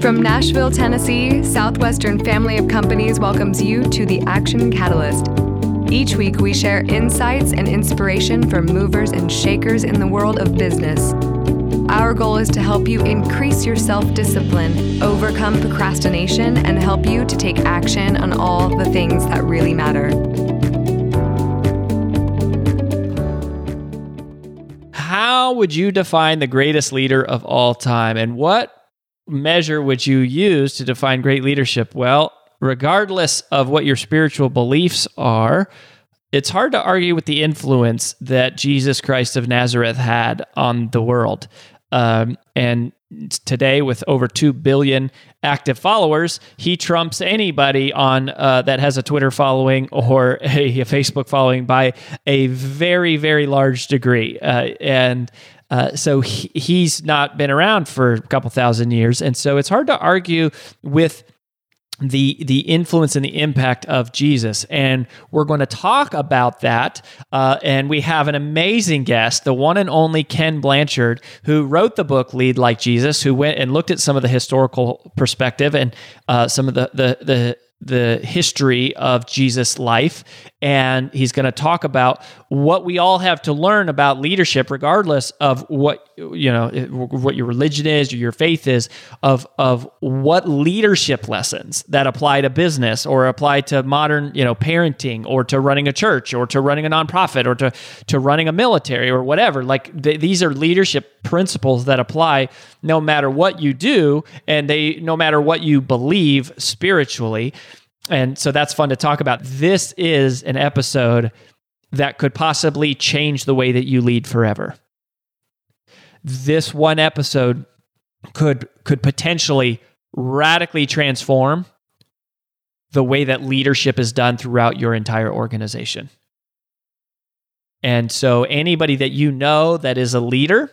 From Nashville, Tennessee, Southwestern Family of Companies welcomes you to the Action Catalyst. Each week, we share insights and inspiration from movers and shakers in the world of business. Our goal is to help you increase your self discipline, overcome procrastination, and help you to take action on all the things that really matter. How would you define the greatest leader of all time? And what measure would you use to define great leadership? Well, regardless of what your spiritual beliefs are, it's hard to argue with the influence that Jesus Christ of Nazareth had on the world. Um, and today, with over 2 billion active followers, he trumps anybody on uh, that has a Twitter following or a, a, Facebook following by a very, very large degree. Uh, and uh, so he, he's not been around for a couple thousand years, and so it's hard to argue with the the influence and the impact of Jesus, and we're going to talk about that. Uh, and we have an amazing guest, the one and only Ken Blanchard, who wrote the book "Lead Like Jesus," who went and looked at some of the historical perspective and uh, some of the the the the history of Jesus' life. And he's going to talk about what we all have to learn about leadership, regardless of what you know, what your religion is or your faith is, of of what leadership lessons that apply to business or apply to modern, you know, parenting or to running a church or to running a nonprofit or to to running a military or whatever. Like th- these are leadership principles that apply no matter what you do, and they no matter what you believe spiritually. And so that's fun to talk about. This is an episode that could possibly change the way that you lead forever. This one episode could could potentially radically transform the way that leadership is done throughout your entire organization. And so anybody that you know that is a leader,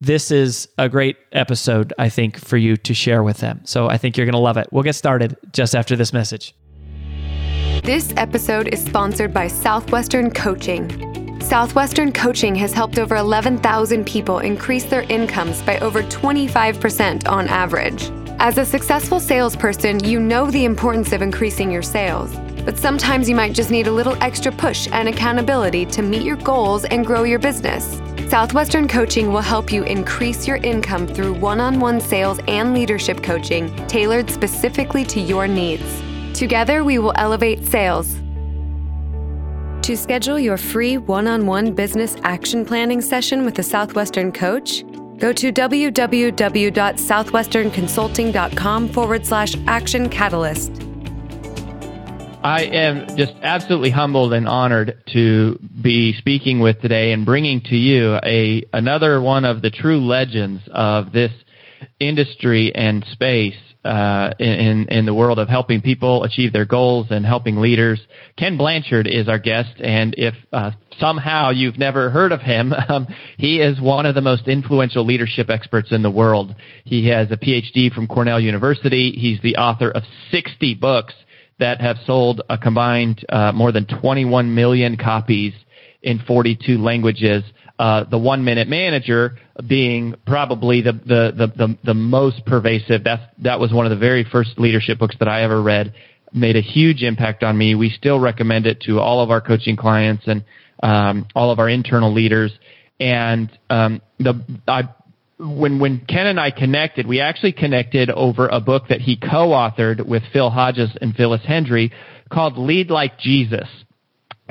this is a great episode, I think, for you to share with them. So I think you're going to love it. We'll get started just after this message. This episode is sponsored by Southwestern Coaching. Southwestern Coaching has helped over 11,000 people increase their incomes by over 25% on average. As a successful salesperson, you know the importance of increasing your sales, but sometimes you might just need a little extra push and accountability to meet your goals and grow your business. Southwestern Coaching will help you increase your income through one on one sales and leadership coaching tailored specifically to your needs. Together, we will elevate sales. To schedule your free one on one business action planning session with a Southwestern coach, go to www.southwesternconsulting.com forward slash action catalyst. I am just absolutely humbled and honored to be speaking with today and bringing to you a another one of the true legends of this industry and space uh, in in the world of helping people achieve their goals and helping leaders. Ken Blanchard is our guest, and if uh, somehow you've never heard of him, um, he is one of the most influential leadership experts in the world. He has a PhD from Cornell University. He's the author of 60 books that have sold a combined uh, more than 21 million copies in 42 languages. Uh, the one minute manager being probably the, the, the, the, the most pervasive. That's, that was one of the very first leadership books that I ever read. Made a huge impact on me. We still recommend it to all of our coaching clients and um, all of our internal leaders. And um, the I, when when Ken and I connected, we actually connected over a book that he co-authored with Phil Hodges and Phyllis Hendry called Lead Like Jesus.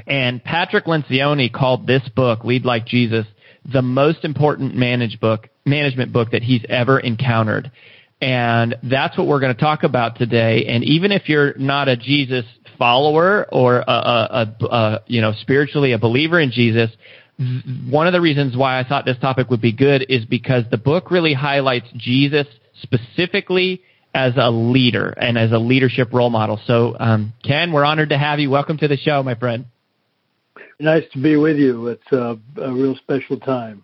And Patrick Lencioni called this book, Lead Like Jesus, the most important manage book, management book that he's ever encountered. And that's what we're going to talk about today. And even if you're not a Jesus follower or a, a, a, a you know spiritually a believer in Jesus, one of the reasons why I thought this topic would be good is because the book really highlights Jesus specifically as a leader and as a leadership role model. So, um, Ken, we're honored to have you. Welcome to the show, my friend. Nice to be with you. It's a, a real special time.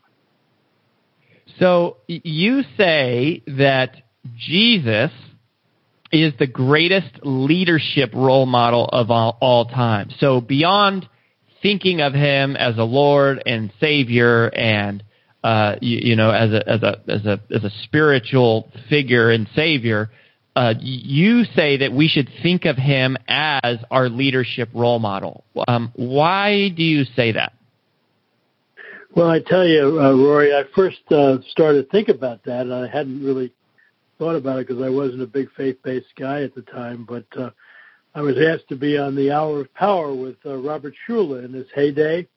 So you say that Jesus is the greatest leadership role model of all, all, time. So beyond thinking of him as a Lord and Savior and uh, you, you, know, as a as a as a as a spiritual figure and savior, uh, you say that we should think of him as our leadership role model. Um, why do you say that? Well, I tell you, uh, Rory, I first uh, started to think about that, and I hadn't really thought about it because I wasn't a big faith-based guy at the time. But uh, I was asked to be on the Hour of Power with uh, Robert Schuller in his heyday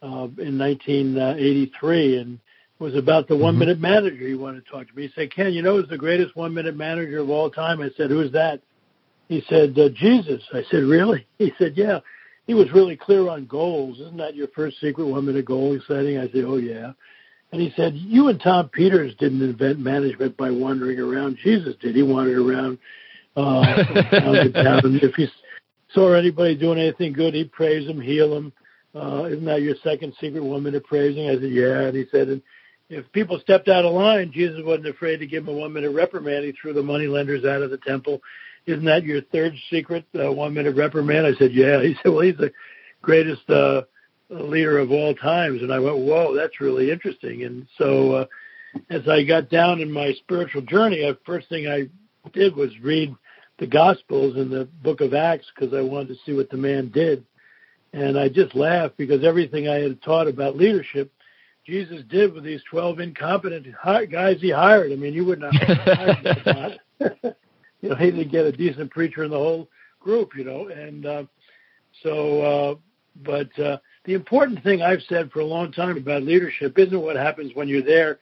in 1983, and was about the mm-hmm. one-minute manager. He wanted to talk to me. He said, "Ken, you know who's the greatest one-minute manager of all time?" I said, "Who's that?" He said, uh, "Jesus." I said, "Really?" He said, "Yeah." He was really clear on goals. Isn't that your first secret one-minute goal setting? I said, "Oh yeah." And he said, You and Tom Peters didn't invent management by wandering around. Jesus did. He wandered around uh, town If he saw anybody doing anything good, he'd praise them, heal them. Uh, isn't that your second secret one minute praising? I said, Yeah. And he said, and if people stepped out of line, Jesus wasn't afraid to give them a one minute reprimand. He threw the money lenders out of the temple. Isn't that your third secret, uh, one minute reprimand? I said, Yeah. He said, Well, he's the greatest uh, leader of all times. And I went, whoa, that's really interesting. And so uh, as I got down in my spiritual journey, the first thing I did was read the Gospels and the book of Acts because I wanted to see what the man did. And I just laughed because everything I had taught about leadership, Jesus did with these 12 incompetent guys he hired. I mean, you would not hire that. you know, he didn't get a decent preacher in the whole group, you know. And uh, so, uh, but uh, the important thing I've said for a long time about leadership isn't what happens when you're there.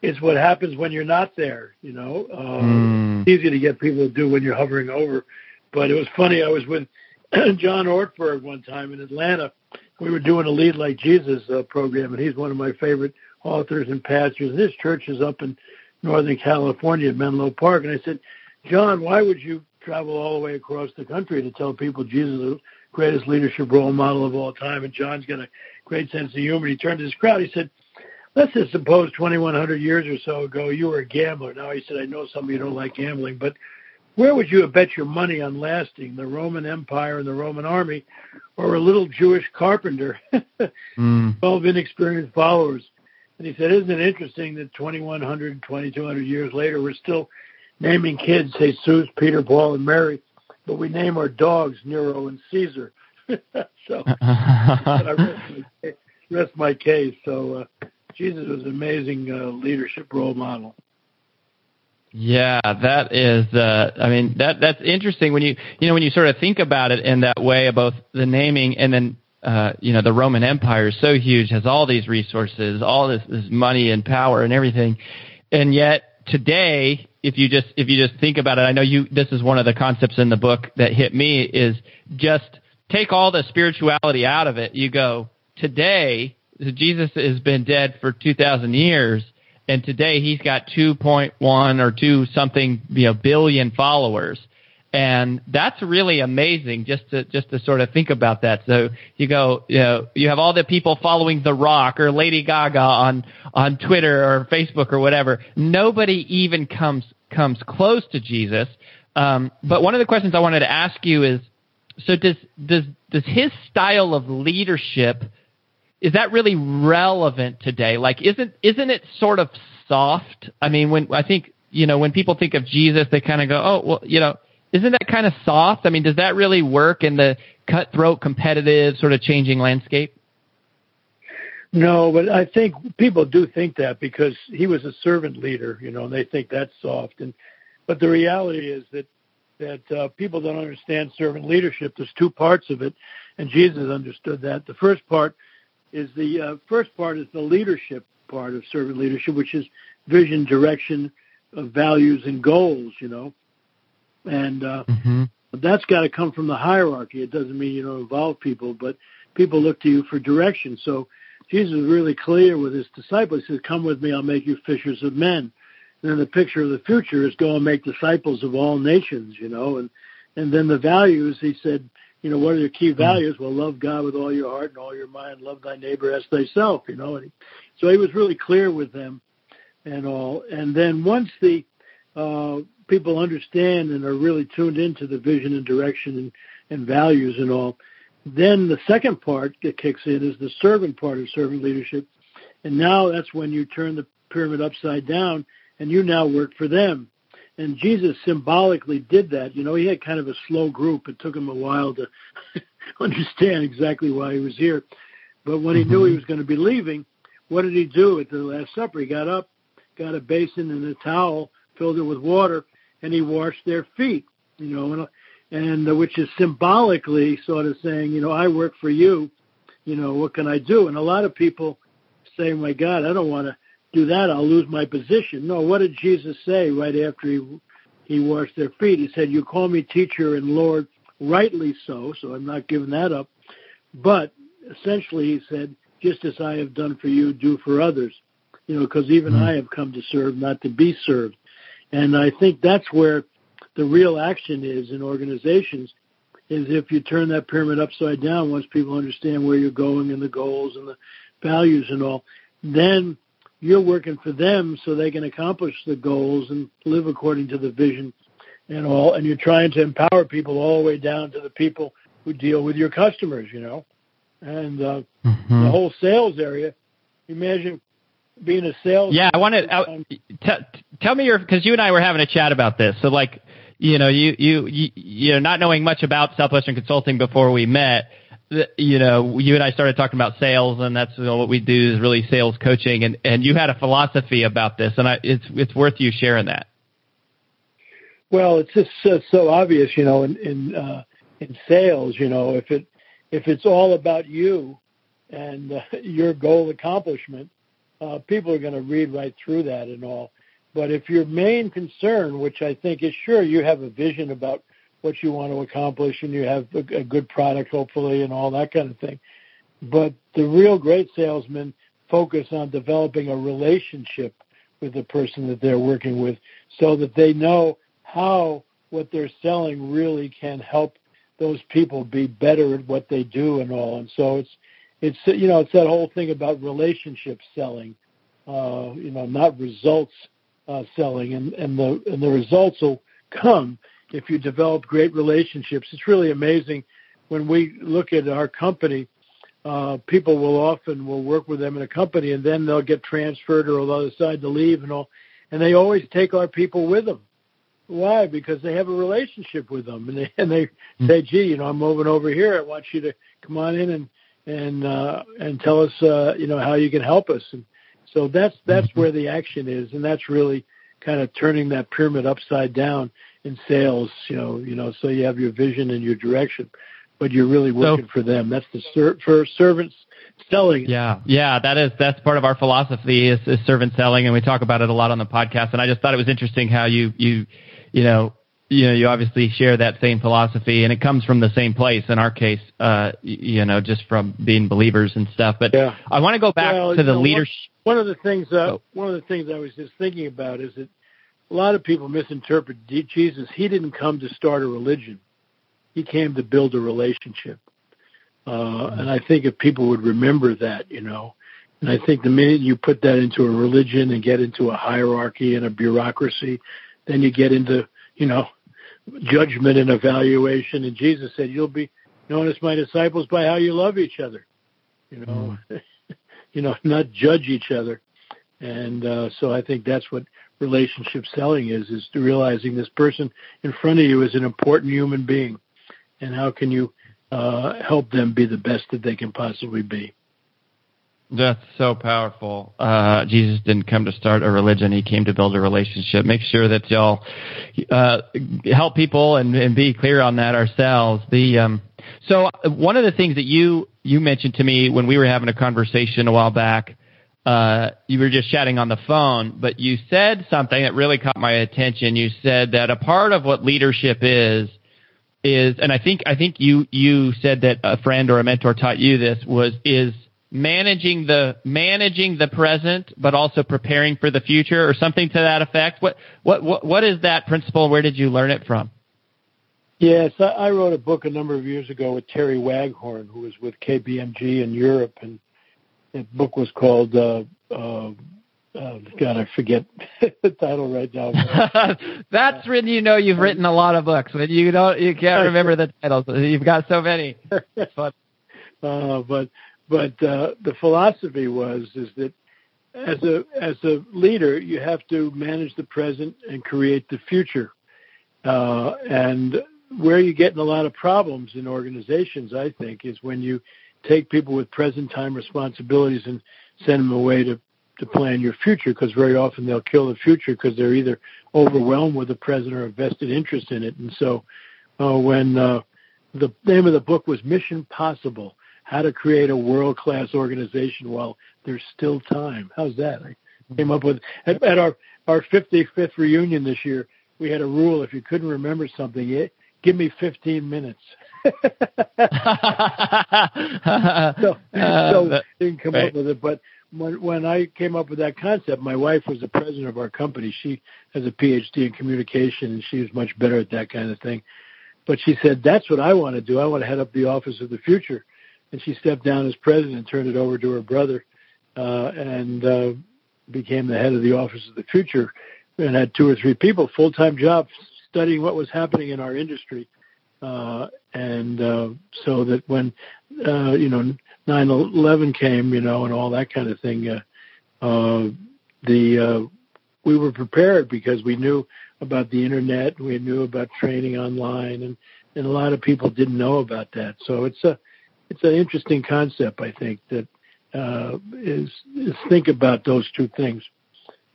It's what happens when you're not there. You know, um, mm. it's easy to get people to do when you're hovering over. But it was funny. I was with John Ortberg one time in Atlanta. We were doing a Lead Like Jesus uh, program, and he's one of my favorite authors and pastors. And his church is up in Northern California, Menlo Park. And I said, John, why would you travel all the way across the country to tell people Jesus is the greatest leadership role model of all time, and John's got a great sense of humor. He turned to his crowd. He said, "Let's just suppose 2,100 years or so ago you were a gambler." Now he said, "I know some of you don't like gambling, but where would you have bet your money on lasting? The Roman Empire and the Roman army, or a little Jewish carpenter, mm. 12 inexperienced followers?" And he said, "Isn't it interesting that 2,100, 2,200 years later, we're still naming kids Jesus, Peter, Paul, and Mary?" but we name our dogs Nero and Caesar. so I rest my, rest my case. So uh, Jesus was an amazing uh, leadership role model. Yeah, that is. Uh, I mean, that that's interesting when you you know when you sort of think about it in that way, both the naming and then uh, you know the Roman Empire is so huge, has all these resources, all this, this money and power and everything, and yet today if you just if you just think about it, I know you this is one of the concepts in the book that hit me is just take all the spirituality out of it. You go, today Jesus has been dead for 2000 years and today he's got 2.1 or 2 something, you know, billion followers and that's really amazing just to just to sort of think about that. So you go, you know, you have all the people following The Rock or Lady Gaga on on Twitter or Facebook or whatever. Nobody even comes comes close to Jesus. Um, but one of the questions I wanted to ask you is, so does does does his style of leadership is that really relevant today? Like, isn't isn't it sort of soft? I mean, when I think you know when people think of Jesus, they kind of go, oh, well, you know isn't that kind of soft? I mean, does that really work in the cutthroat, competitive, sort of changing landscape? No, but I think people do think that because he was a servant leader, you know, and they think that's soft. And but the reality is that that uh, people don't understand servant leadership. There's two parts of it, and Jesus understood that. The first part is the uh, first part is the leadership part of servant leadership, which is vision, direction, uh, values, and goals. You know, and uh, mm-hmm. that's got to come from the hierarchy. It doesn't mean you don't involve people, but people look to you for direction. So Jesus was really clear with his disciples. He says, "Come with me, I'll make you fishers of men." And then the picture of the future is go and make disciples of all nations. You know, and and then the values. He said, you know, what are your key mm-hmm. values? Well, love God with all your heart and all your mind. Love thy neighbor as thyself. You know, and he, so he was really clear with them and all. And then once the uh, people understand and are really tuned into the vision and direction and, and values and all, then the second part that kicks in is the servant part of servant leadership. And now that's when you turn the pyramid upside down and you now work for them. And Jesus symbolically did that. You know, he had kind of a slow group. It took him a while to understand exactly why he was here. But when he mm-hmm. knew he was going to be leaving, what did he do at the Last Supper? He got up, got a basin and a towel, filled it with water, and he washed their feet. You know, and, and uh, which is symbolically sort of saying, you know, I work for you. You know, what can I do? And a lot of people say, my God, I don't want to do that. I'll lose my position. No, what did Jesus say right after he he washed their feet? He said, "You call me teacher and Lord, rightly so." So I'm not giving that up. But essentially, he said, "Just as I have done for you, do for others." You know, because even mm-hmm. I have come to serve, not to be served. And I think that's where the real action is in organizations is if you turn that pyramid upside down once people understand where you're going and the goals and the values and all, then you're working for them so they can accomplish the goals and live according to the vision and all and you're trying to empower people all the way down to the people who deal with your customers you know? And uh mm-hmm. the whole sales area imagine being a sales yeah i wanted uh, tell me your because you and i were having a chat about this. So like you know you you you, you know not knowing much about southwestern consulting before we met you know, you and I started talking about sales, and that's you know, what we do is really sales coaching. And and you had a philosophy about this, and I, it's it's worth you sharing that. Well, it's just so, so obvious, you know, in in uh, in sales, you know, if it if it's all about you and uh, your goal accomplishment, uh, people are going to read right through that and all. But if your main concern, which I think is sure you have a vision about what you want to accomplish and you have a, a good product hopefully and all that kind of thing. But the real great salesmen focus on developing a relationship with the person that they're working with so that they know how what they're selling really can help those people be better at what they do and all. And so it's it's you know it's that whole thing about relationship selling, uh, you know, not results uh, selling, and and the and the results will come if you develop great relationships. It's really amazing when we look at our company. Uh, people will often will work with them in a company, and then they'll get transferred or they'll decide to leave and all, and they always take our people with them. Why? Because they have a relationship with them, and they and they say, "Gee, you know, I'm moving over here. I want you to come on in and and uh, and tell us, uh, you know, how you can help us." And so that's that's mm-hmm. where the action is, and that's really kind of turning that pyramid upside down in sales, you know, you know, so you have your vision and your direction, but you're really working so, for them. That's the ser- for servants selling. Yeah, yeah, that is that's part of our philosophy is, is servant selling, and we talk about it a lot on the podcast. And I just thought it was interesting how you you you know you know you obviously share that same philosophy, and it comes from the same place. In our case, uh, you know, just from being believers and stuff. But yeah. I want to go back well, to the know, leadership. One, one of the things uh, oh. one of the things I was just thinking about is that a lot of people misinterpret Jesus. He didn't come to start a religion. He came to build a relationship. Uh, and I think if people would remember that, you know, and I think the minute you put that into a religion and get into a hierarchy and a bureaucracy, then you get into, you know, judgment and evaluation. And Jesus said, "You'll be known as my disciples by how you love each other." You know, mm. you know, not judge each other. And uh, so I think that's what relationship selling is is realizing this person in front of you is an important human being and how can you uh, help them be the best that they can possibly be that's so powerful. Uh, Jesus didn't come to start a religion; he came to build a relationship. Make sure that y'all uh, help people and, and, be clear on that ourselves. The um, so one of the things that you you mentioned to me when we were having a conversation a while back uh, you were just chatting on the phone, but you said something that really caught my attention. You said that a part of what leadership is is, and I think I think you you said that a friend or a mentor taught you this was is managing the managing the present, but also preparing for the future, or something to that effect. What what what, what is that principle? Where did you learn it from? Yes, I wrote a book a number of years ago with Terry Waghorn, who was with KPMG in Europe, and the book was called uh, uh, uh, God, I forget the title right now. That's when you know you've written a lot of books. When you don't, you can't remember the titles. You've got so many. uh, but but uh, the philosophy was is that as a as a leader, you have to manage the present and create the future. Uh, and where you get in a lot of problems in organizations, I think, is when you take people with present time responsibilities and send them away to to plan your future because very often they'll kill the future because they're either overwhelmed with the present or a vested interest in it. And so uh, when uh, the name of the book was Mission Possible, how to create a world class organization while there's still time. How's that? I came up with at, at our our 55th reunion this year. We had a rule: if you couldn't remember something, it, give me 15 minutes. so, uh, so didn't come right. up with it, but when when I came up with that concept, my wife was the president of our company. She has a PhD in communication, and she was much better at that kind of thing. But she said, "That's what I want to do. I want to head up the Office of the Future." And she stepped down as president, and turned it over to her brother, uh, and uh, became the head of the Office of the Future, and had two or three people, full time jobs, studying what was happening in our industry. Uh, and uh, so that when uh, you know 9/11 came, you know, and all that kind of thing, uh, uh, the uh, we were prepared because we knew about the internet, we knew about training online, and and a lot of people didn't know about that. So it's a it's an interesting concept, I think, that uh, is is think about those two things.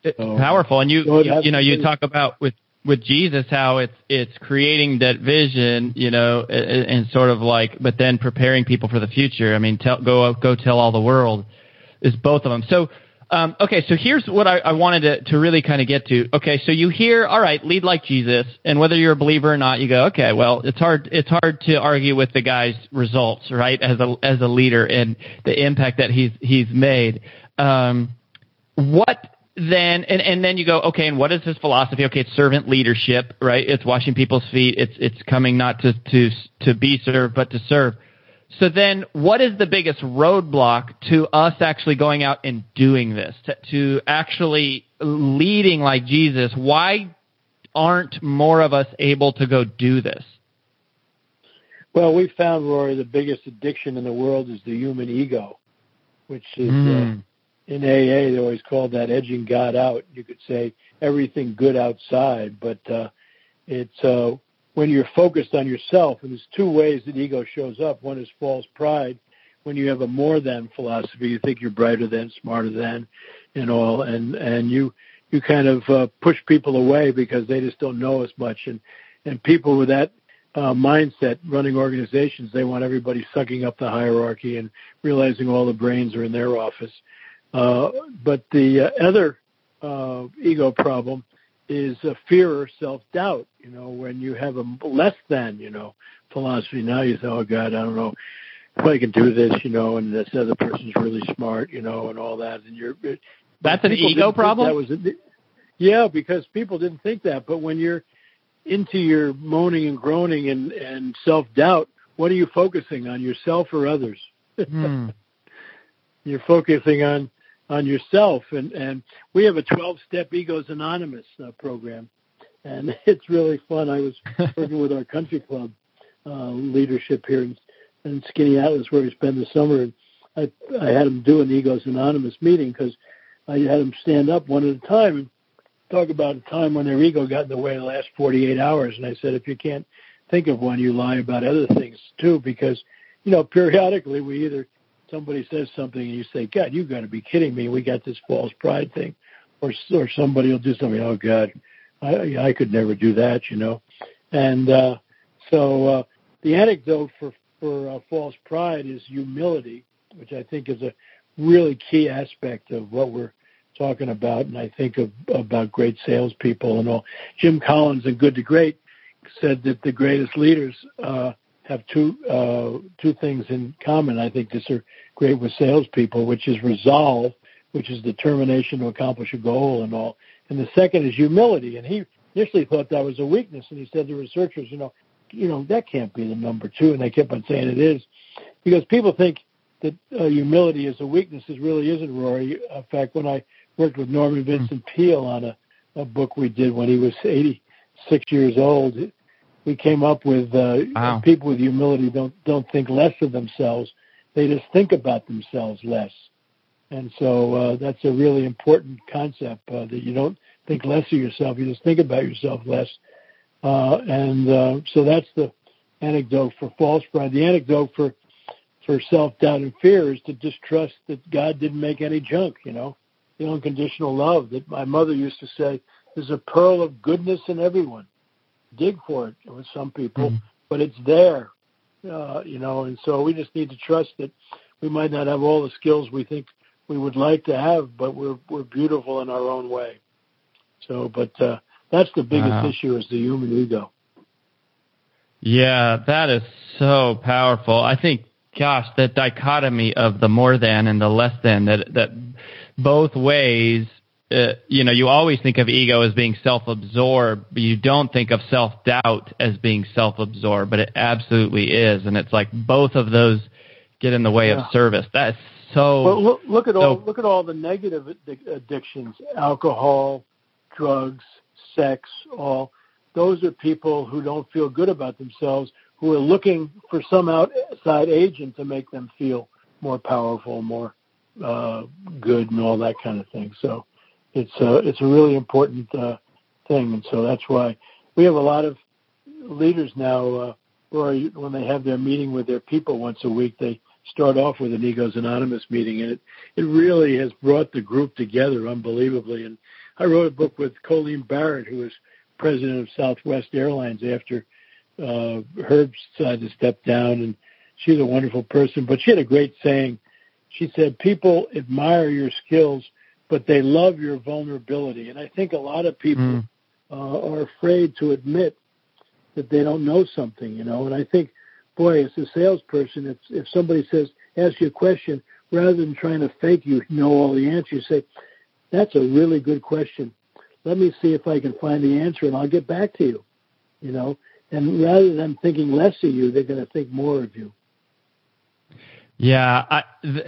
It's so, powerful, and you so you, you know you talk about with with Jesus how it's it's creating that vision, you know, and, and sort of like, but then preparing people for the future. I mean, tell, go go tell all the world is both of them. So. Um, okay, so here's what I, I wanted to, to really kind of get to. Okay, so you hear, all right, lead like Jesus, and whether you're a believer or not, you go, okay, well, it's hard it's hard to argue with the guy's results, right, as a as a leader and the impact that he's he's made. Um, what then and, and then you go, okay, and what is his philosophy? Okay, it's servant leadership, right? It's washing people's feet. It's it's coming not to to to be served, but to serve. So then, what is the biggest roadblock to us actually going out and doing this, to, to actually leading like Jesus? Why aren't more of us able to go do this? Well, we found, Rory, the biggest addiction in the world is the human ego, which is mm. uh, in AA, they always called that edging God out. You could say everything good outside, but uh, it's uh, when you're focused on yourself. And there's two ways that ego shows up. One is false pride. When you have a more than philosophy, you think you're brighter than, smarter than, and all, and and you you kind of uh, push people away because they just don't know as much. And and people with that uh, mindset running organizations, they want everybody sucking up the hierarchy and realizing all the brains are in their office uh, but the uh, other uh, ego problem is a fear or self-doubt. You know, when you have a less than, you know, philosophy, now you say, oh God, I don't know if I can do this, you know, and this other person's really smart, you know, and all that. And you're that's an ego problem. That was a, yeah, because people didn't think that. But when you're into your moaning and groaning and and self-doubt, what are you focusing on, yourself or others? Hmm. you're focusing on on yourself. And, and we have a 12 step Egos Anonymous uh, program. And it's really fun. I was working with our country club uh, leadership here in, in Skaneateles, where we spend the summer. And I, I had them do an Egos Anonymous meeting because I had them stand up one at a time and talk about a time when their ego got in the way the last 48 hours. And I said, if you can't think of one, you lie about other things too, because, you know, periodically we either somebody says something and you say, God, you've got to be kidding me. We got this false pride thing. Or, or somebody will do something, oh, God, I, I could never do that, you know. And uh, so uh, the anecdote for, for uh, false pride is humility, which I think is a really key aspect of what we're talking about. And I think of, about great salespeople and all. Jim Collins in Good to Great said that the greatest leaders uh, have two uh, two things in common. I think this are great with salespeople, which is resolve, which is determination to accomplish a goal and all. And the second is humility. And he initially thought that was a weakness, and he said to researchers, you know, you know that can't be the number two, and they kept on saying it is, because people think that uh, humility is a weakness. It really isn't, Rory. In fact, when I worked with Norman Vincent Peale on a, a book we did when he was 86 years old, we came up with uh, wow. people with humility don't don't think less of themselves. They just think about themselves less, And so uh, that's a really important concept uh, that you don't think less of yourself. You just think about yourself less. Uh, and uh, so that's the anecdote for false pride. The anecdote for for self doubt and fear is to distrust that God didn't make any junk. You know, the unconditional love that my mother used to say there's a pearl of goodness in everyone. Dig for it with some people, mm-hmm. but it's there. Uh, you know, and so we just need to trust that we might not have all the skills we think we would like to have, but we're we're beautiful in our own way. So, but uh, that's the biggest wow. issue is the human ego. Yeah, that is so powerful. I think, gosh, that dichotomy of the more than and the less than that that both ways. Uh, you know, you always think of ego as being self-absorbed, but you don't think of self-doubt as being self-absorbed, but it absolutely is, and it's like both of those get in the way yeah. of service. That's so. Well, look, look at so, all look at all the negative addictions: alcohol, drugs, sex. All those are people who don't feel good about themselves, who are looking for some outside agent to make them feel more powerful, more uh, good, and all that kind of thing. So it's a, it's a really important uh, thing, and so that's why we have a lot of leaders now. Uh, or when they have their meeting with their people once a week, they start off with an Egos Anonymous meeting, and it it really has brought the group together unbelievably. And I wrote a book with Colleen Barrett, who was president of Southwest Airlines after uh, Herb decided to step down, and she's a wonderful person. But she had a great saying. She said, "People admire your skills, but they love your vulnerability." And I think a lot of people mm. uh, are afraid to admit that they don't know something, you know. And I think boy, as a salesperson, if if somebody says, ask you a question, rather than trying to fake you know all the answers, you say, that's a really good question. Let me see if I can find the answer, and I'll get back to you. You know, and rather than thinking less of you, they're going to think more of you. Yeah, I,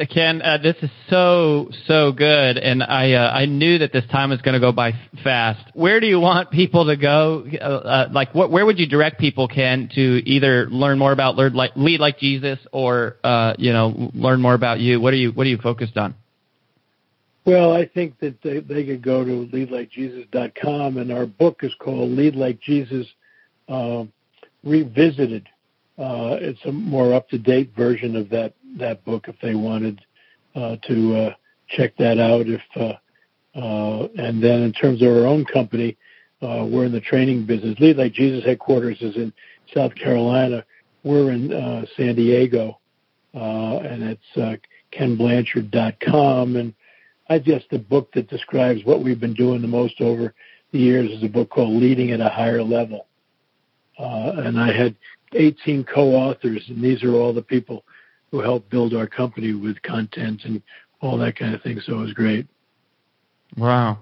Ken, uh, this is so so good, and I uh, I knew that this time was going to go by fast. Where do you want people to go? Uh, uh, like, what where would you direct people, Ken, to either learn more about lead like, lead like Jesus, or uh, you know, learn more about you? What are you what are you focused on? Well, I think that they, they could go to leadlikejesus.com, and our book is called Lead Like Jesus uh, Revisited. It's a more up to date version of that that book if they wanted uh, to uh, check that out. If uh, uh, and then in terms of our own company, uh, we're in the training business. Lead Like Jesus headquarters is in South Carolina. We're in uh, San Diego, uh, and it's uh, kenblanchard.com. And I guess the book that describes what we've been doing the most over the years is a book called Leading at a Higher Level. Uh, and I had 18 co-authors, and these are all the people who helped build our company with content and all that kind of thing. So it was great. Wow.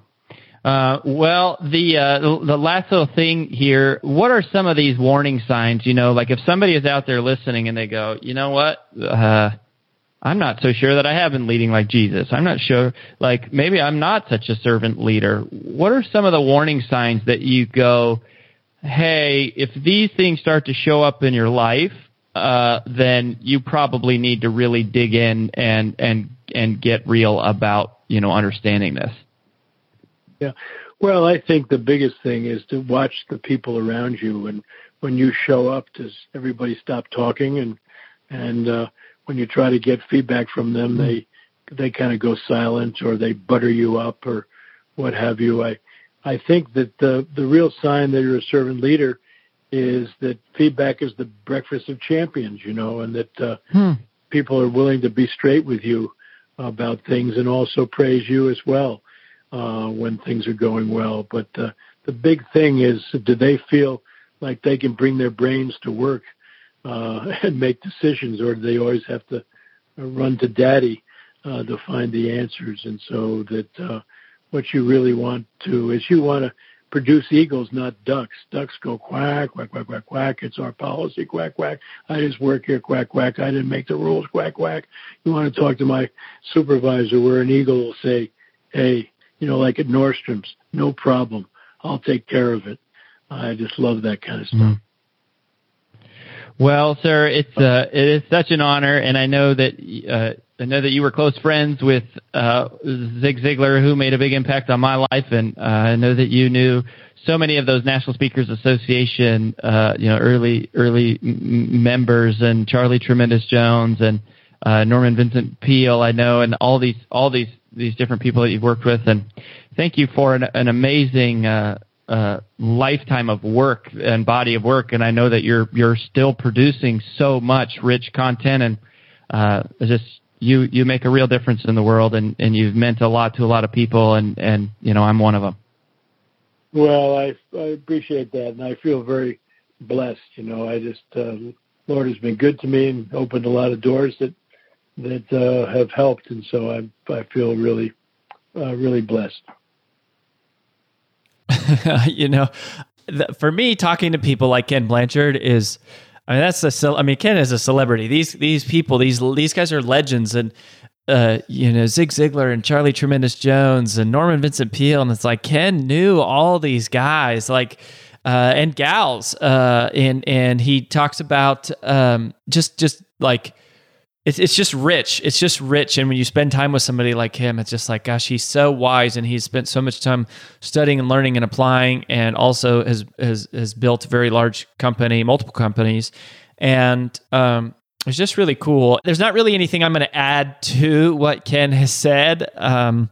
Uh, well, the uh, the last little thing here. What are some of these warning signs? You know, like if somebody is out there listening and they go, you know what, uh, I'm not so sure that I have been leading like Jesus. I'm not sure, like maybe I'm not such a servant leader. What are some of the warning signs that you go, hey, if these things start to show up in your life, uh, then you probably need to really dig in and and and get real about you know understanding this. Yeah, well, I think the biggest thing is to watch the people around you, and when you show up, does everybody stop talking? And and uh, when you try to get feedback from them, they they kind of go silent or they butter you up or what have you. I I think that the the real sign that you're a servant leader is that feedback is the breakfast of champions, you know, and that uh, hmm. people are willing to be straight with you about things and also praise you as well uh, when things are going well. But uh, the big thing is, do they feel like they can bring their brains to work uh, and make decisions, or do they always have to run to daddy uh, to find the answers? And so that uh, what you really want to is you want to produce eagles, not ducks. Ducks go quack, quack, quack, quack, quack. It's our policy, quack, quack. I just work here, quack, quack. I didn't make the rules, quack, quack. You want to talk to my supervisor where an eagle will say, hey, you know, like at Nordstrom's, no problem. I'll take care of it. I just love that kind of stuff. Mm-hmm. Well, sir, it's uh, it is such an honor, and I know that uh, I know that you were close friends with uh, Zig Ziglar, who made a big impact on my life, and uh, I know that you knew so many of those National Speakers Association, uh, you know, early early m- members, and Charlie Tremendous Jones, and uh, Norman Vincent Peale. I know, and all these all these these different people that you've worked with, and thank you for an, an amazing. Uh, uh, lifetime of work and body of work, and I know that you're you're still producing so much rich content, and uh, just you you make a real difference in the world, and and you've meant a lot to a lot of people, and and you know I'm one of them. Well, I I appreciate that, and I feel very blessed. You know, I just uh, Lord has been good to me and opened a lot of doors that that uh, have helped, and so I I feel really uh, really blessed. you know, for me, talking to people like Ken Blanchard is I mean, that's a. I mean, Ken is a celebrity. These these people, these these guys are legends, and uh, you know, Zig Ziglar and Charlie Tremendous Jones and Norman Vincent Peale, and it's like Ken knew all these guys, like uh, and gals, uh, and and he talks about um, just just like it's it's just rich. It's just rich. And when you spend time with somebody like him, it's just like, gosh, he's so wise and he's spent so much time studying and learning and applying, and also has has has built a very large company, multiple companies, and um, it's just really cool. There's not really anything I'm going to add to what Ken has said. Um,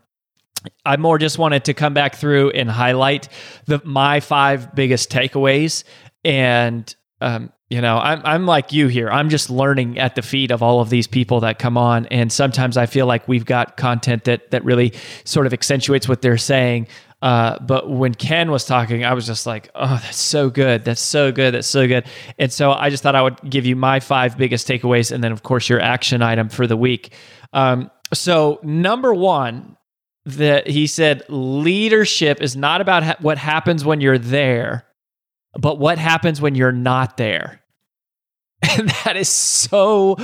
I more just wanted to come back through and highlight the my five biggest takeaways and um, you know, I'm I'm like you here. I'm just learning at the feet of all of these people that come on, and sometimes I feel like we've got content that that really sort of accentuates what they're saying. Uh, but when Ken was talking, I was just like, "Oh, that's so good! That's so good! That's so good!" And so I just thought I would give you my five biggest takeaways, and then of course your action item for the week. Um, so number one, that he said, leadership is not about ha- what happens when you're there, but what happens when you're not there. And that is so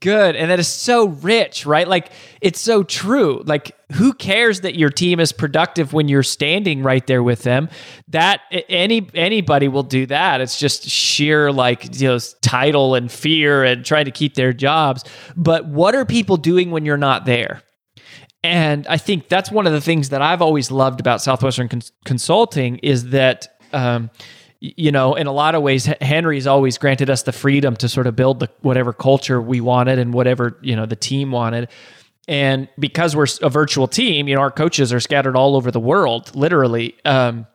good. And that is so rich, right? Like it's so true. Like who cares that your team is productive when you're standing right there with them? That any anybody will do that. It's just sheer like you know title and fear and trying to keep their jobs. But what are people doing when you're not there? And I think that's one of the things that I've always loved about Southwestern Cons- Consulting is that um, you know, in a lot of ways, Henry's always granted us the freedom to sort of build the whatever culture we wanted and whatever you know the team wanted. And because we're a virtual team, you know, our coaches are scattered all over the world, literally. Um,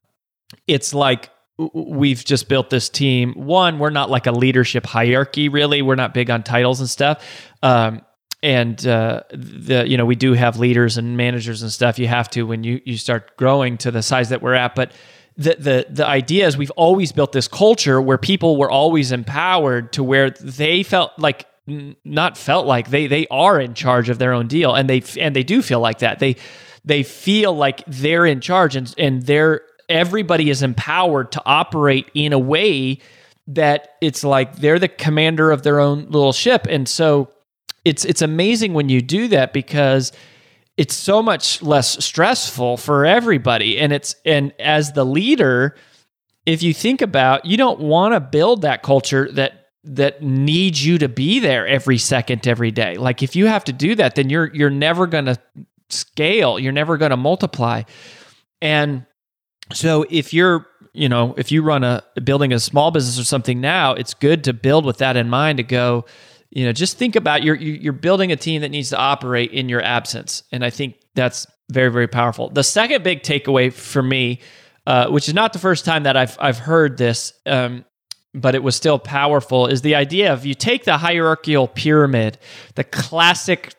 it's like we've just built this team. One, we're not like a leadership hierarchy, really. We're not big on titles and stuff. Um, and uh, the you know we do have leaders and managers and stuff. You have to when you you start growing to the size that we're at, but the the the idea is we've always built this culture where people were always empowered to where they felt like not felt like they they are in charge of their own deal and they and they do feel like that. They they feel like they're in charge and and they're everybody is empowered to operate in a way that it's like they're the commander of their own little ship. And so it's it's amazing when you do that because it's so much less stressful for everybody. And it's and as the leader if you think about you don't want to build that culture that that needs you to be there every second every day. Like if you have to do that then you're you're never going to scale you're never going to multiply. And so if you're you know if you run a building a small business or something now it's good to build with that in mind to go you know just think about you're you're building a team that needs to operate in your absence. And i think that's very very powerful. The second big takeaway for me uh, which is not the first time that i've i've heard this um, but it was still powerful is the idea of you take the hierarchical pyramid the classic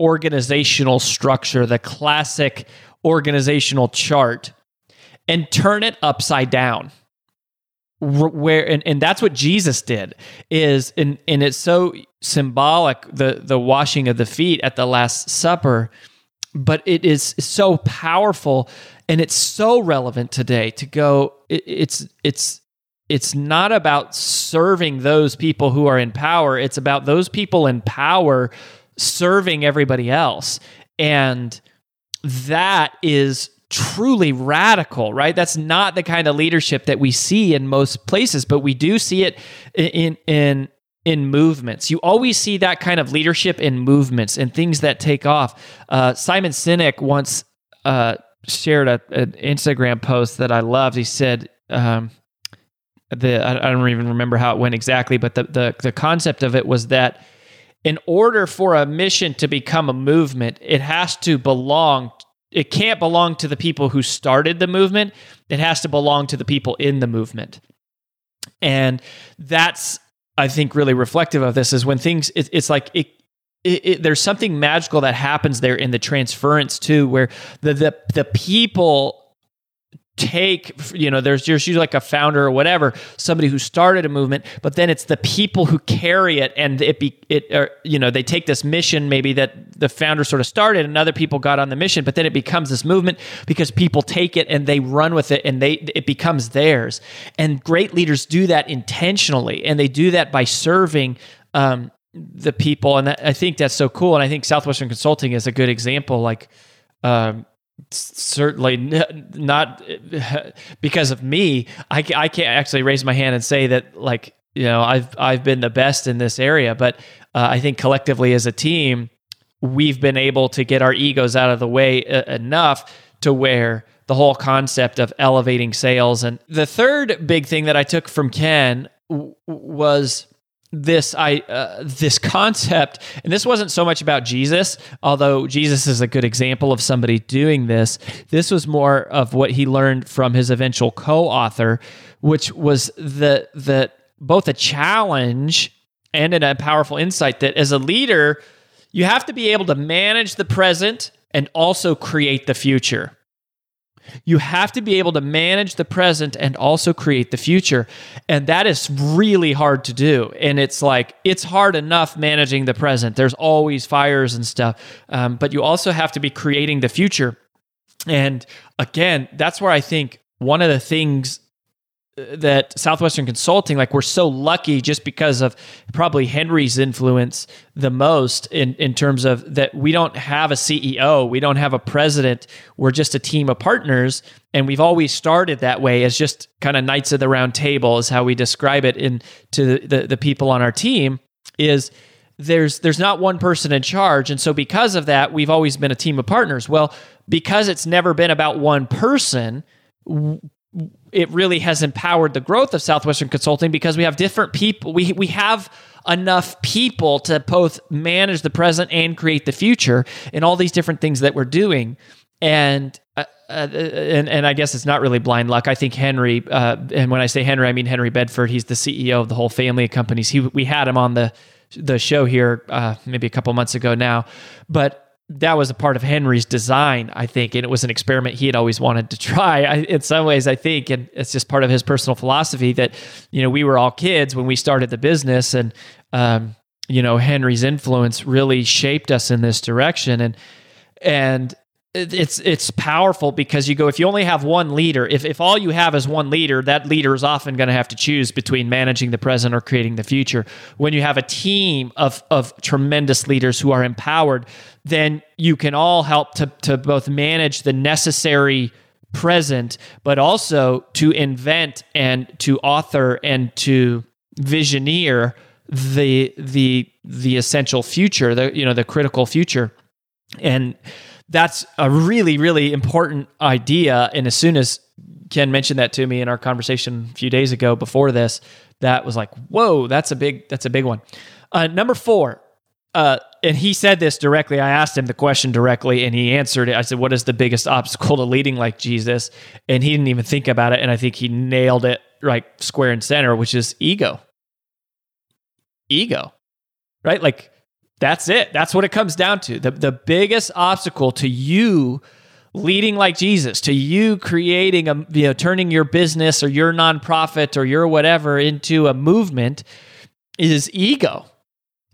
organizational structure the classic organizational chart and turn it upside down where and, and that's what jesus did is and and it's so symbolic the the washing of the feet at the last supper but it is so powerful and it's so relevant today to go it, it's it's it's not about serving those people who are in power it's about those people in power serving everybody else. And that is truly radical, right? That's not the kind of leadership that we see in most places, but we do see it in in in movements. You always see that kind of leadership in movements and things that take off. Uh, Simon Sinek once uh, shared a, an Instagram post that I loved. He said, um, the I, I don't even remember how it went exactly, but the, the the concept of it was that in order for a mission to become a movement, it has to belong. It can't belong to the people who started the movement. It has to belong to the people in the movement. And that's, I think, really reflective of this is when things, it, it's like it, it, it, there's something magical that happens there in the transference too, where the the, the people take you know there's usually like a founder or whatever somebody who started a movement but then it's the people who carry it and it be it or, you know they take this mission maybe that the founder sort of started and other people got on the mission but then it becomes this movement because people take it and they run with it and they it becomes theirs. And great leaders do that intentionally and they do that by serving um, the people. And that, i think that's so cool. And i think southwestern consulting is a good example like um, certainly not because of me I, I can't actually raise my hand and say that like you know i've i've been the best in this area but uh, i think collectively as a team we've been able to get our egos out of the way uh, enough to where the whole concept of elevating sales and the third big thing that i took from ken w- was this I uh, this concept, and this wasn't so much about Jesus, although Jesus is a good example of somebody doing this. This was more of what he learned from his eventual co-author, which was the the both a challenge and a powerful insight that as a leader, you have to be able to manage the present and also create the future. You have to be able to manage the present and also create the future. And that is really hard to do. And it's like, it's hard enough managing the present. There's always fires and stuff. Um, but you also have to be creating the future. And again, that's where I think one of the things that Southwestern Consulting, like we're so lucky just because of probably Henry's influence the most in, in terms of that we don't have a CEO, we don't have a president, we're just a team of partners. And we've always started that way as just kind of knights of the round table is how we describe it in to the, the people on our team is there's there's not one person in charge. And so because of that, we've always been a team of partners. Well, because it's never been about one person, it really has empowered the growth of Southwestern Consulting because we have different people. We we have enough people to both manage the present and create the future in all these different things that we're doing. And uh, uh, and and I guess it's not really blind luck. I think Henry, uh, and when I say Henry, I mean Henry Bedford. He's the CEO of the whole family of companies. He we had him on the the show here uh, maybe a couple months ago now, but that was a part of Henry's design, I think, and it was an experiment he had always wanted to try. I, in some ways, I think, and it's just part of his personal philosophy that you know we were all kids when we started the business, and um, you know Henry's influence really shaped us in this direction, and and it's it's powerful because you go if you only have one leader if, if all you have is one leader that leader is often going to have to choose between managing the present or creating the future. When you have a team of of tremendous leaders who are empowered then you can all help to to both manage the necessary present but also to invent and to author and to visioneer the the the essential future the you know the critical future. And that's a really, really important idea. And as soon as Ken mentioned that to me in our conversation a few days ago before this, that was like, whoa, that's a big, that's a big one. Uh, number four, uh, and he said this directly. I asked him the question directly, and he answered it. I said, "What is the biggest obstacle to leading like Jesus?" And he didn't even think about it, and I think he nailed it right square and center, which is ego. Ego, right? Like that's it. That's what it comes down to. The, the biggest obstacle to you leading like Jesus, to you creating a, you know, turning your business or your nonprofit or your whatever into a movement is ego.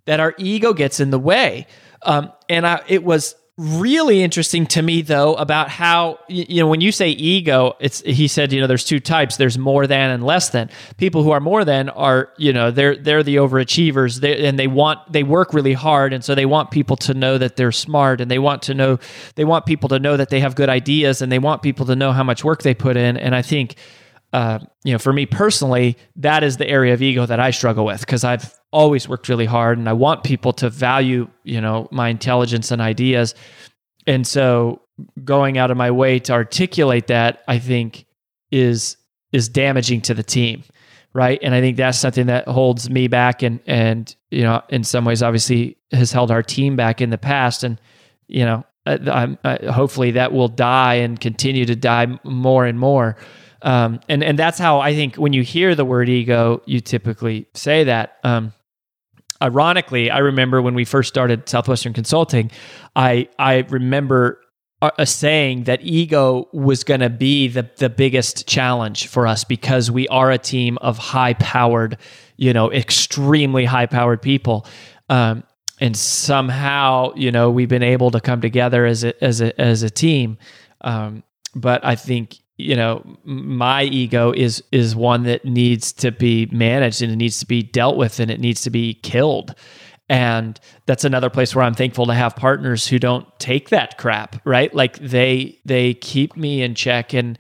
That our ego gets in the way. Um, and I, it was really interesting to me though about how you know when you say ego it's he said you know there's two types. There's more than and less than. People who are more than are you know they're they're the overachievers. They, and they want they work really hard. And so they want people to know that they're smart. And they want to know they want people to know that they have good ideas. And they want people to know how much work they put in. And i think uh, you know, for me personally, that is the area of ego that I struggle with because I've always worked really hard and I want people to value, you know, my intelligence and ideas. And so going out of my way to articulate that, I think is is damaging to the team. Right. And I think that's something that holds me back and and you know, in some ways obviously has held our team back in the past. And, you know, I, I, hopefully that will die and continue to die more and more. Um, and and that's how I think when you hear the word ego, you typically say that. Um, ironically, I remember when we first started Southwestern Consulting, I I remember a saying that ego was going to be the the biggest challenge for us because we are a team of high powered, you know, extremely high powered people. Um, and somehow, you know, we've been able to come together as a as a as a team. Um, but I think you know my ego is is one that needs to be managed and it needs to be dealt with and it needs to be killed. And that's another place where i'm thankful to have partners who don't take that crap right? Like they they keep me in check and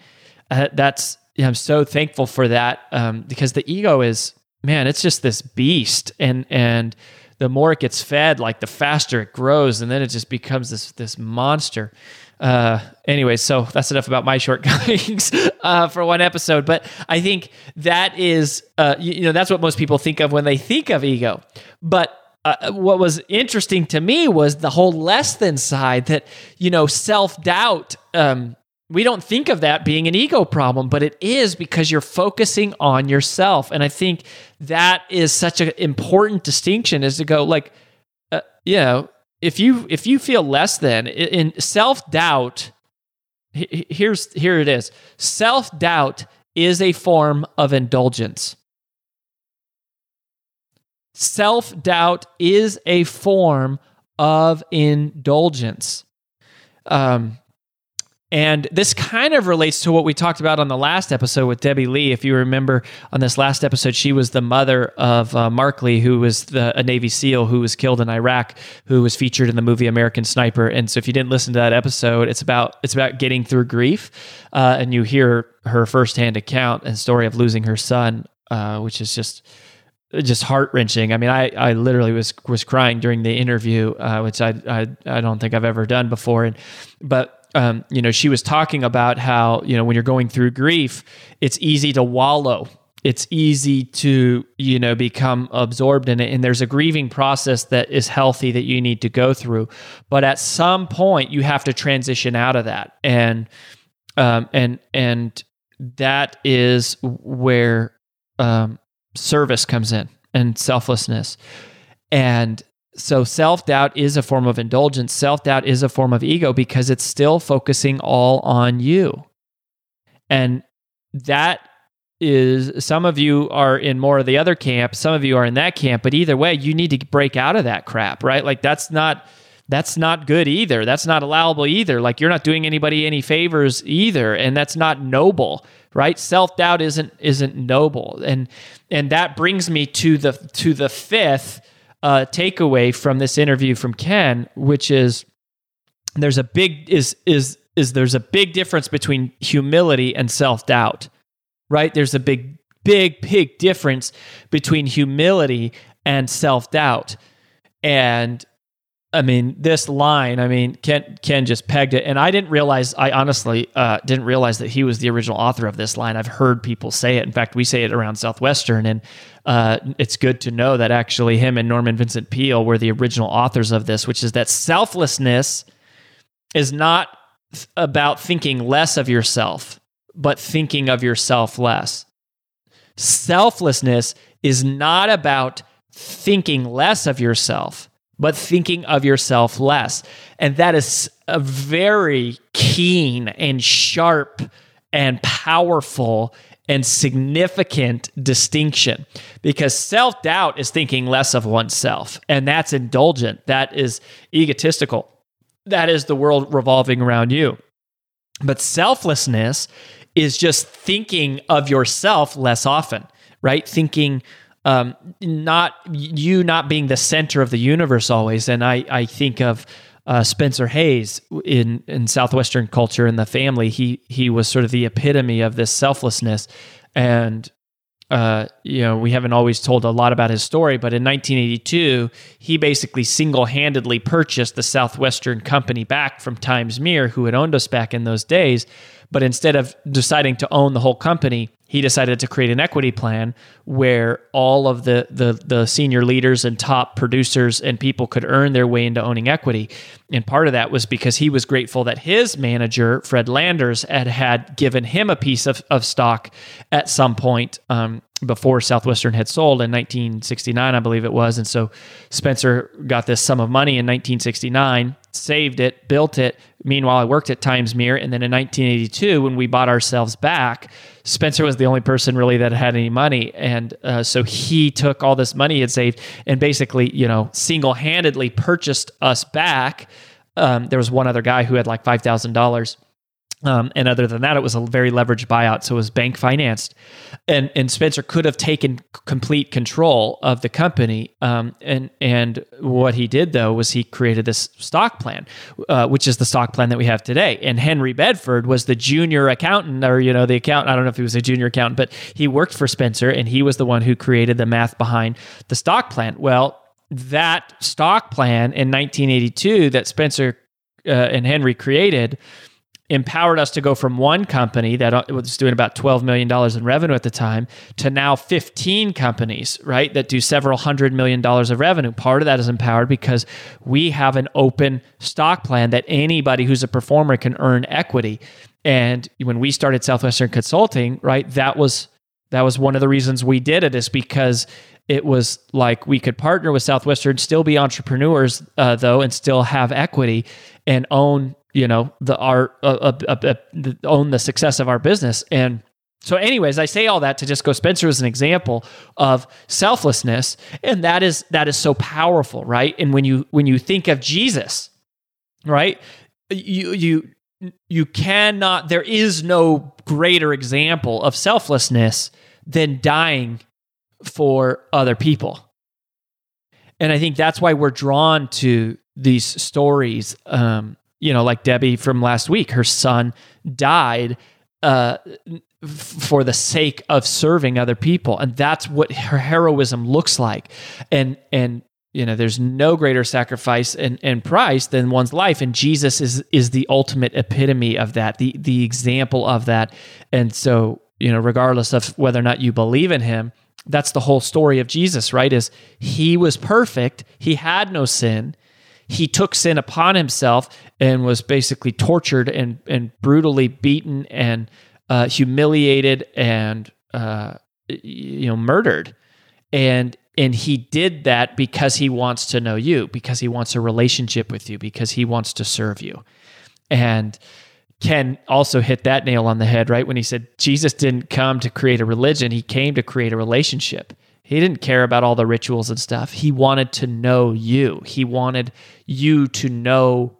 uh, that's i'm so thankful for that um, because the ego is man it's just this beast and and the more it gets fed like the faster it grows and then it just becomes this this monster uh, anyway, so that's enough about my shortcomings uh, for one episode. But I think that is, uh, you, you, know, that's what most people think of when they think of ego. But uh, what was interesting to me was the whole less than side that, you know, self doubt. Um, we don't think of that being an ego problem, but it is because you're focusing on yourself. And I think that is such an important distinction is to go like, uh, you know, if you if you feel less than in self-doubt here's here it is. Self-doubt is a form of indulgence. Self-doubt is a form of indulgence. Um and this kind of relates to what we talked about on the last episode with Debbie Lee. If you remember on this last episode, she was the mother of uh, Marc Lee, who was the, a Navy SEAL who was killed in Iraq, who was featured in the movie American Sniper. And so, if you didn't listen to that episode, it's about it's about getting through grief, uh, and you hear her firsthand account and story of losing her son, uh, which is just just heart wrenching. I mean, I, I literally was was crying during the interview, uh, which I, I I don't think I've ever done before. And but um, you know, she was talking about how, you know, when you're going through grief, it's easy to wallow. It's easy to, you know, become absorbed in it. And there's a grieving process that is healthy that you need to go through. But at some point, you have to transition out of that. And, um, and, and that is where um, service comes in and selflessness. And so self doubt is a form of indulgence. Self doubt is a form of ego because it's still focusing all on you. And that is some of you are in more of the other camp, some of you are in that camp, but either way, you need to break out of that crap, right? Like that's not that's not good either. That's not allowable either. Like you're not doing anybody any favors either, and that's not noble, right? Self-doubt isn't isn't noble. And and that brings me to the to the fifth uh, takeaway from this interview from Ken, which is there's a big is is is there's a big difference between humility and self doubt, right? There's a big big big difference between humility and self doubt, and I mean, this line, I mean, Ken Ken just pegged it, and I didn't realize. I honestly uh, didn't realize that he was the original author of this line. I've heard people say it. In fact, we say it around Southwestern, and uh, it's good to know that actually him and Norman Vincent Peale were the original authors of this, which is that selflessness is not about thinking less of yourself, but thinking of yourself less. Selflessness is not about thinking less of yourself but thinking of yourself less. And that is a very keen and sharp and powerful and significant distinction because self doubt is thinking less of oneself, and that's indulgent. That is egotistical. That is the world revolving around you. But selflessness is just thinking of yourself less often, right? Thinking um, not you not being the center of the universe always. And I, I think of uh, Spencer Hays in in southwestern culture in the family. He he was sort of the epitome of this selflessness, and uh, you know, we haven't always told a lot about his story, but in 1982, he basically single handedly purchased the Southwestern company back from Times Mirror, who had owned us back in those days. But instead of deciding to own the whole company, he decided to create an equity plan where all of the, the, the senior leaders and top producers and people could earn their way into owning equity. And part of that was because he was grateful that his manager, Fred Landers, had, had given him a piece of, of stock at some point um, before Southwestern had sold in 1969, I believe it was. And so Spencer got this sum of money in 1969 saved it, built it. Meanwhile, I worked at Times Mirror. And then in 1982, when we bought ourselves back, Spencer was the only person really that had any money. And uh, so he took all this money he had saved and basically, you know, single handedly purchased us back. Um, there was one other guy who had like $5,000 um, and other than that, it was a very leveraged buyout, so it was bank financed, and and Spencer could have taken complete control of the company. Um, and and what he did though was he created this stock plan, uh, which is the stock plan that we have today. And Henry Bedford was the junior accountant, or you know the accountant. I don't know if he was a junior accountant, but he worked for Spencer, and he was the one who created the math behind the stock plan. Well, that stock plan in 1982 that Spencer uh, and Henry created empowered us to go from one company that uh, was doing about $12 million in revenue at the time to now 15 companies, right, that do several hundred million dollars of revenue. Part of that is empowered because we have an open stock plan that anybody who's a performer can earn equity. And when we started Southwestern Consulting, right, that was that was one of the reasons we did it is because it was like we could partner with Southwestern, still be entrepreneurs uh, though, and still have equity and own you know the our uh, uh, uh, own the success of our business. And so anyways i say all that to just go spencer is an example of selflessness. And that is that is so powerful right? And when you when you think of jesus right? You you you cannot there is no greater example of selflessness than dying for other people. And i think that's why we're drawn to these stories um, you know, like Debbie from last week, her son died uh, for the sake of serving other people, and that's what her heroism looks like. And and you know, there's no greater sacrifice and, and price than one's life, and Jesus is is the ultimate epitome of that, the the example of that. And so, you know, regardless of whether or not you believe in him, that's the whole story of Jesus, right? Is he was perfect, he had no sin he took sin upon himself and was basically tortured and, and brutally beaten and uh, humiliated and uh, you know murdered. And and he did that because he wants to know you because he wants a relationship with you because he wants to serve you. And Ken also hit that nail on the head right? When he said Jesus didn't come to create a religion he came to create a relationship he didn't care about all the rituals and stuff. He wanted to know you. He wanted you to know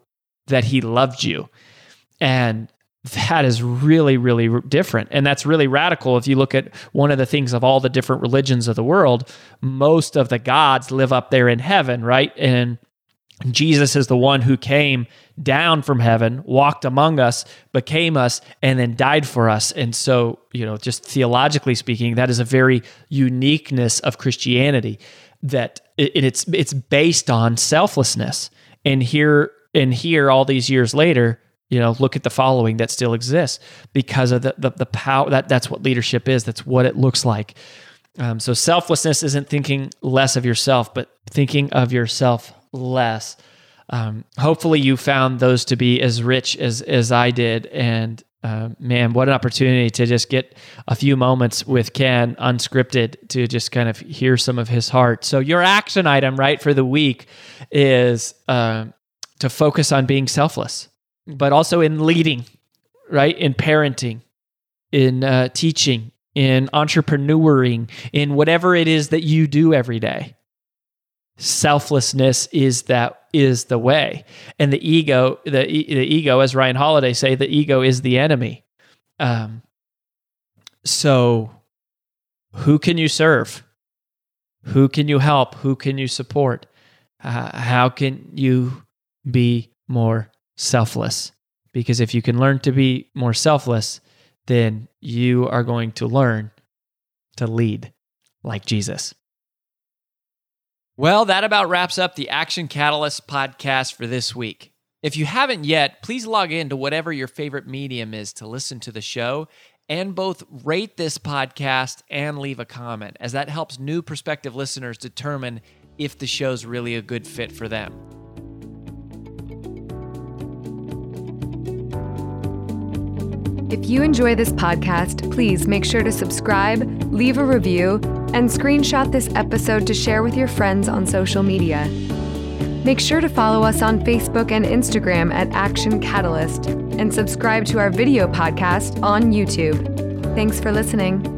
that he loved you. And that is really, really different. And that's really radical. If you look at one of the things of all the different religions of the world, most of the gods live up there in heaven, right? And Jesus is the one who came down from heaven, walked among us, became us, and then died for us. And so, you know, just theologically speaking, that is a very uniqueness of Christianity that it's it's based on selflessness. And here and here, all these years later, you know, look at the following that still exists because of the the, the power that that's what leadership is. That's what it looks like. Um, so selflessness isn't thinking less of yourself, but thinking of yourself less. Um, hopefully, you found those to be as rich as as I did, and uh, man, what an opportunity to just get a few moments with Ken unscripted to just kind of hear some of his heart. So, your action item, right, for the week is uh, to focus on being selfless, but also in leading, right, in parenting, in uh, teaching, in entrepreneuring, in whatever it is that you do every day selflessness is that is the way. And the ego the, the ego as ryan holiday say the ego is the enemy. Um, so who can you serve? Who can you help? Who can you support? Uh, how can you be more selfless. Because if you can learn to be more selfless, then you are going to learn to lead like Jesus. Well, that about wraps up the Action Catalyst podcast for this week. If you haven't yet, please log in to whatever your favorite medium is to listen to the show and both rate this podcast and leave a comment, as that helps new prospective listeners determine if the show's really a good fit for them. If you enjoy this podcast, please make sure to subscribe, leave a review, and screenshot this episode to share with your friends on social media. Make sure to follow us on Facebook and Instagram at Action Catalyst and subscribe to our video podcast on YouTube. Thanks for listening.